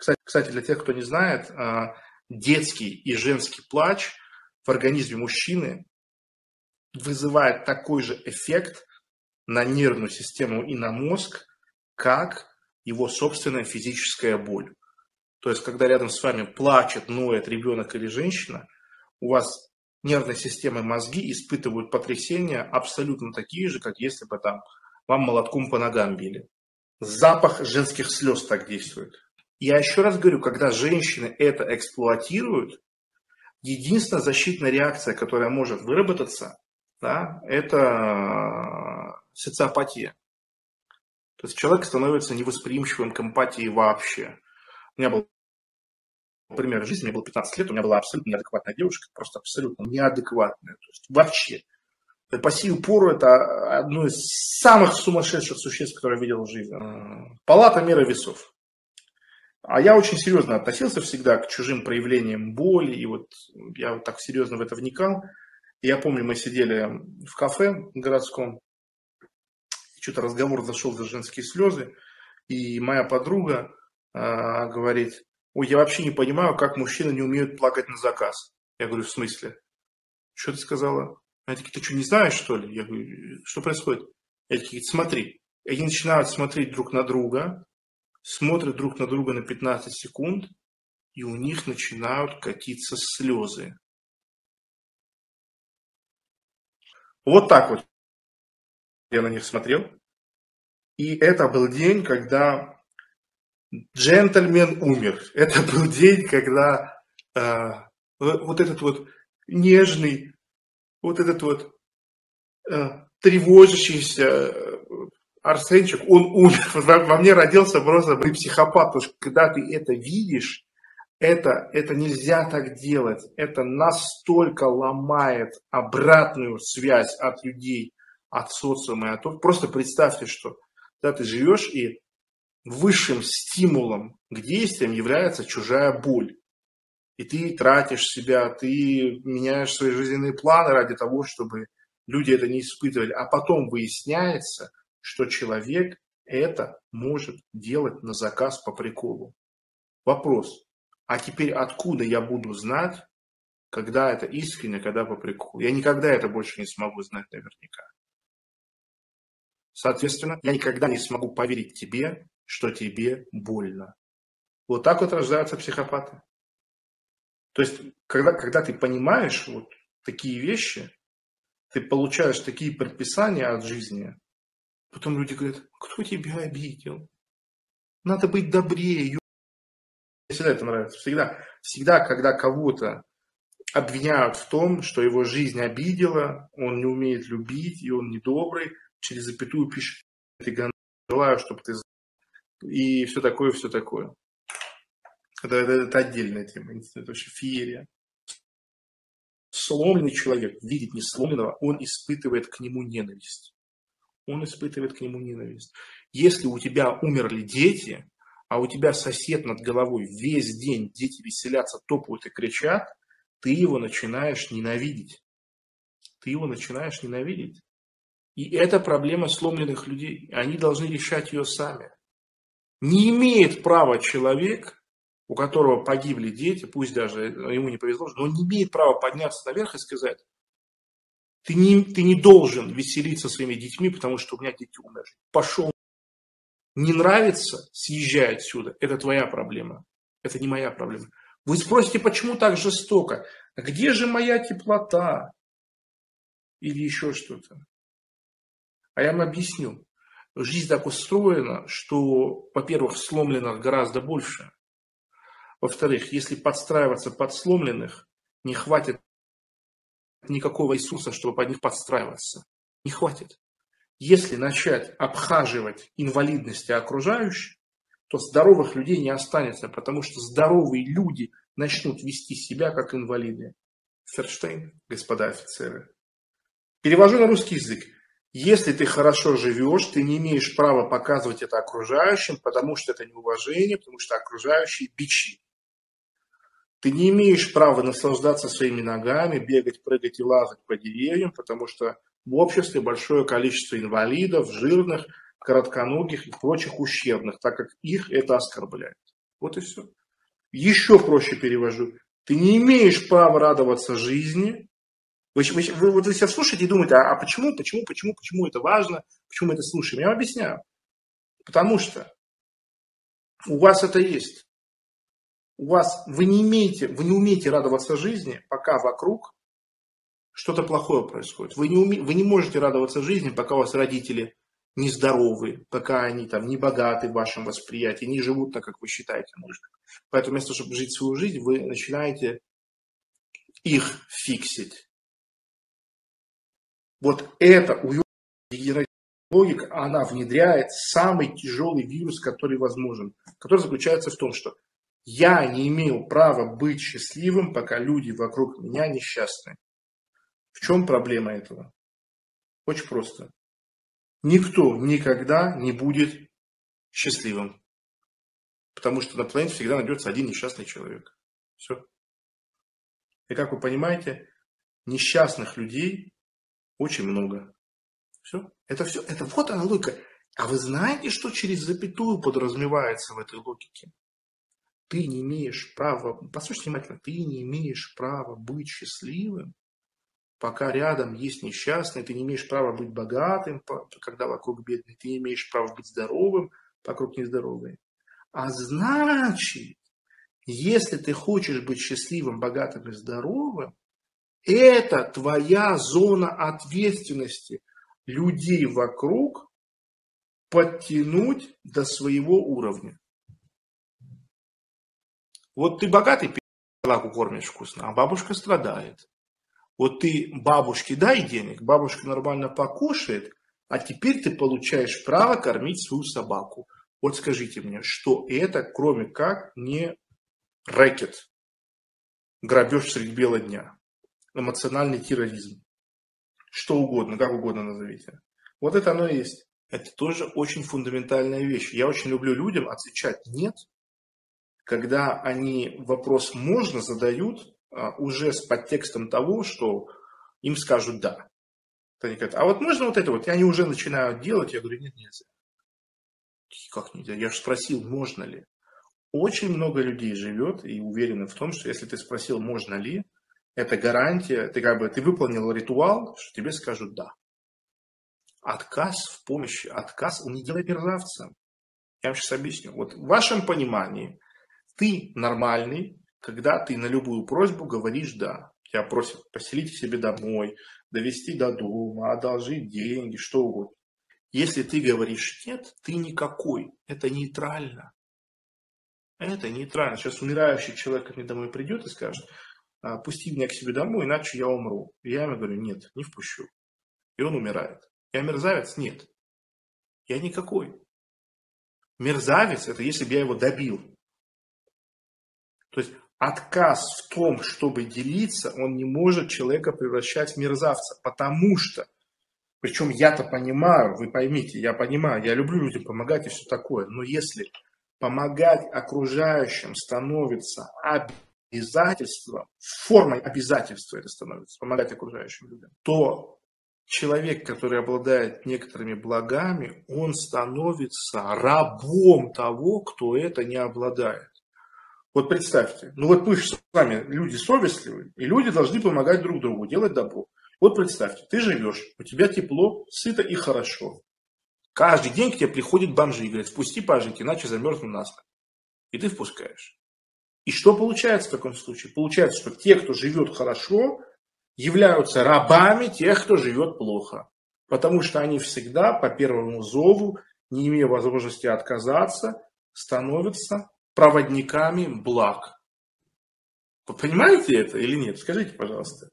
Кстати, кстати, для тех, кто не знает, а, детский и женский плач в организме мужчины вызывает такой же эффект на нервную систему и на мозг, как его собственная физическая боль. То есть, когда рядом с вами плачет, ноет ребенок или женщина, у вас нервная система и мозги испытывают потрясения абсолютно такие же, как если бы там вам молотком по ногам били. Запах женских слез так действует. Я еще раз говорю, когда женщины это эксплуатируют, единственная защитная реакция, которая может выработаться, да, это социопатия. То есть человек становится невосприимчивым к эмпатии вообще. У меня был пример жизни, мне было 15 лет, у меня была абсолютно неадекватная девушка, просто абсолютно неадекватная. То есть вообще. По сию пору это одно из самых сумасшедших существ, которые я видел в жизни. Палата мера весов. А я очень серьезно относился всегда к чужим проявлениям боли, и вот я вот так серьезно в это вникал. Я помню, мы сидели в кафе городском, что-то разговор зашел за женские слезы, и моя подруга а, говорит, ой, я вообще не понимаю, как мужчины не умеют плакать на заказ. Я говорю, в смысле? Что ты сказала? Они такие, ты что, не знаешь, что ли? Я говорю, что происходит? Я такие, смотри. И они начинают смотреть друг на друга, смотрят друг на друга на 15 секунд, и у них начинают катиться слезы. Вот так вот я на них смотрел. И это был день, когда джентльмен умер. Это был день, когда э, вот этот вот нежный, вот этот вот э, тревожащийся э, Арсенчик, он умер. Во, мне родился просто психопат, потому что когда ты это видишь, это, это нельзя так делать. Это настолько ломает обратную связь от людей, от социума и от... Просто представьте, что когда ты живешь и высшим стимулом к действиям является чужая боль. И ты тратишь себя, ты меняешь свои жизненные планы ради того, чтобы люди это не испытывали. А потом выясняется, что человек это может делать на заказ по приколу. Вопрос, а теперь откуда я буду знать, когда это искренне, когда по приколу? Я никогда это больше не смогу знать наверняка. Соответственно, я никогда не смогу поверить тебе, что тебе больно. Вот так вот рождаются психопаты. То есть, когда, когда ты понимаешь вот такие вещи, ты получаешь такие предписания от жизни, потом люди говорят, кто тебя обидел? Надо быть добрее, всегда это нравится. Всегда, всегда, когда кого-то обвиняют в том, что его жизнь обидела, он не умеет любить, и он недобрый, через запятую пишет, ты желаю, чтобы ты и все такое, все такое. Это, это, это отдельная тема, это вообще феерия. Сломленный человек видит несломленного, он испытывает к нему ненависть. Он испытывает к нему ненависть. Если у тебя умерли дети, а у тебя сосед над головой весь день, дети веселятся, топают и кричат, ты его начинаешь ненавидеть. Ты его начинаешь ненавидеть. И это проблема сломленных людей. Они должны решать ее сами. Не имеет права человек, у которого погибли дети, пусть даже ему не повезло, но он не имеет права подняться наверх и сказать, ты не, ты не должен веселиться своими детьми, потому что у меня дети умерли. Пошел не нравится, съезжай отсюда. Это твоя проблема. Это не моя проблема. Вы спросите, почему так жестоко? А где же моя теплота? Или еще что-то? А я вам объясню. Жизнь так устроена, что, во-первых, сломленных гораздо больше. Во-вторых, если подстраиваться под сломленных, не хватит никакого ресурса, чтобы под них подстраиваться. Не хватит. Если начать обхаживать инвалидности окружающих, то здоровых людей не останется, потому что здоровые люди начнут вести себя как инвалиды. Ферштейн, господа офицеры. Перевожу на русский язык. Если ты хорошо живешь, ты не имеешь права показывать это окружающим, потому что это неуважение, потому что окружающие бичи. Ты не имеешь права наслаждаться своими ногами, бегать, прыгать и лазать по деревьям, потому что в обществе большое количество инвалидов, жирных, коротконогих и прочих ущербных, так как их это оскорбляет. Вот и все. Еще проще перевожу. Ты не имеешь права радоваться жизни. Вы, вы, вы, вот вы себя слушаете и думаете, а, а почему, почему, почему, почему это важно, почему мы это слушаем? Я вам объясняю. Потому что у вас это есть. У вас, вы не имеете, вы не умеете радоваться жизни, пока вокруг что-то плохое происходит. Вы не, уме, вы не можете радоваться жизни, пока у вас родители нездоровы, пока они там не богаты в вашем восприятии, не живут так, как вы считаете нужным. Поэтому вместо того, чтобы жить свою жизнь, вы начинаете их фиксить. Вот это логика, она внедряет самый тяжелый вирус, который возможен, который заключается в том, что я не имею права быть счастливым, пока люди вокруг меня несчастны. В чем проблема этого? Очень просто. Никто никогда не будет счастливым. Потому что на планете всегда найдется один несчастный человек. Все. И как вы понимаете, несчастных людей очень много. Все. Это все. Это вот она логика. А вы знаете, что через запятую подразумевается в этой логике? Ты не имеешь права, послушайте внимательно, ты не имеешь права быть счастливым, пока рядом есть несчастный, ты не имеешь права быть богатым, когда вокруг бедный, ты не имеешь права быть здоровым, вокруг нездоровые. А значит, если ты хочешь быть счастливым, богатым и здоровым, это твоя зона ответственности людей вокруг подтянуть до своего уровня. Вот ты богатый, пигалаку кормишь вкусно, а бабушка страдает. Вот ты бабушке дай денег, бабушка нормально покушает, а теперь ты получаешь право кормить свою собаку. Вот скажите мне, что это, кроме как не рэкет, грабеж средь бела дня, эмоциональный терроризм, что угодно, как угодно назовите. Вот это оно и есть. Это тоже очень фундаментальная вещь. Я очень люблю людям отвечать «нет», когда они вопрос «можно» задают а, уже с подтекстом того, что им скажут «да». Они говорят, а вот можно вот это вот? И они уже начинают делать. Я говорю, нет, нельзя. Как нельзя? Я же спросил, можно ли. Очень много людей живет и уверены в том, что если ты спросил, можно ли, это гарантия, ты как бы ты выполнил ритуал, что тебе скажут да. Отказ в помощи, отказ, он не делает мерзавцем. Я вам сейчас объясню. Вот в вашем понимании ты нормальный, когда ты на любую просьбу говоришь «да». Тебя просят поселить себе домой, довести до дома, одолжить деньги, что угодно. Если ты говоришь «нет», ты никакой. Это нейтрально. Это нейтрально. Сейчас умирающий человек ко мне домой придет и скажет, «А, пусти меня к себе домой, иначе я умру. И я ему говорю, нет, не впущу. И он умирает. Я мерзавец? Нет. Я никакой. Мерзавец – это если бы я его добил. То есть отказ в том, чтобы делиться, он не может человека превращать в мерзавца, потому что, причем я-то понимаю, вы поймите, я понимаю, я люблю людям помогать и все такое, но если помогать окружающим становится обязательством, формой обязательства это становится, помогать окружающим людям, то человек, который обладает некоторыми благами, он становится рабом того, кто это не обладает. Вот представьте, ну вот мы же с вами люди совестливые, и люди должны помогать друг другу, делать добро. Вот представьте, ты живешь, у тебя тепло, сыто и хорошо. Каждый день к тебе приходят бомжи и говорят, спусти пажик, иначе замерзну насмерть. И ты впускаешь. И что получается в таком случае? Получается, что те, кто живет хорошо, являются рабами тех, кто живет плохо. Потому что они всегда по первому зову, не имея возможности отказаться, становятся проводниками благ. Вы понимаете это или нет? Скажите, пожалуйста.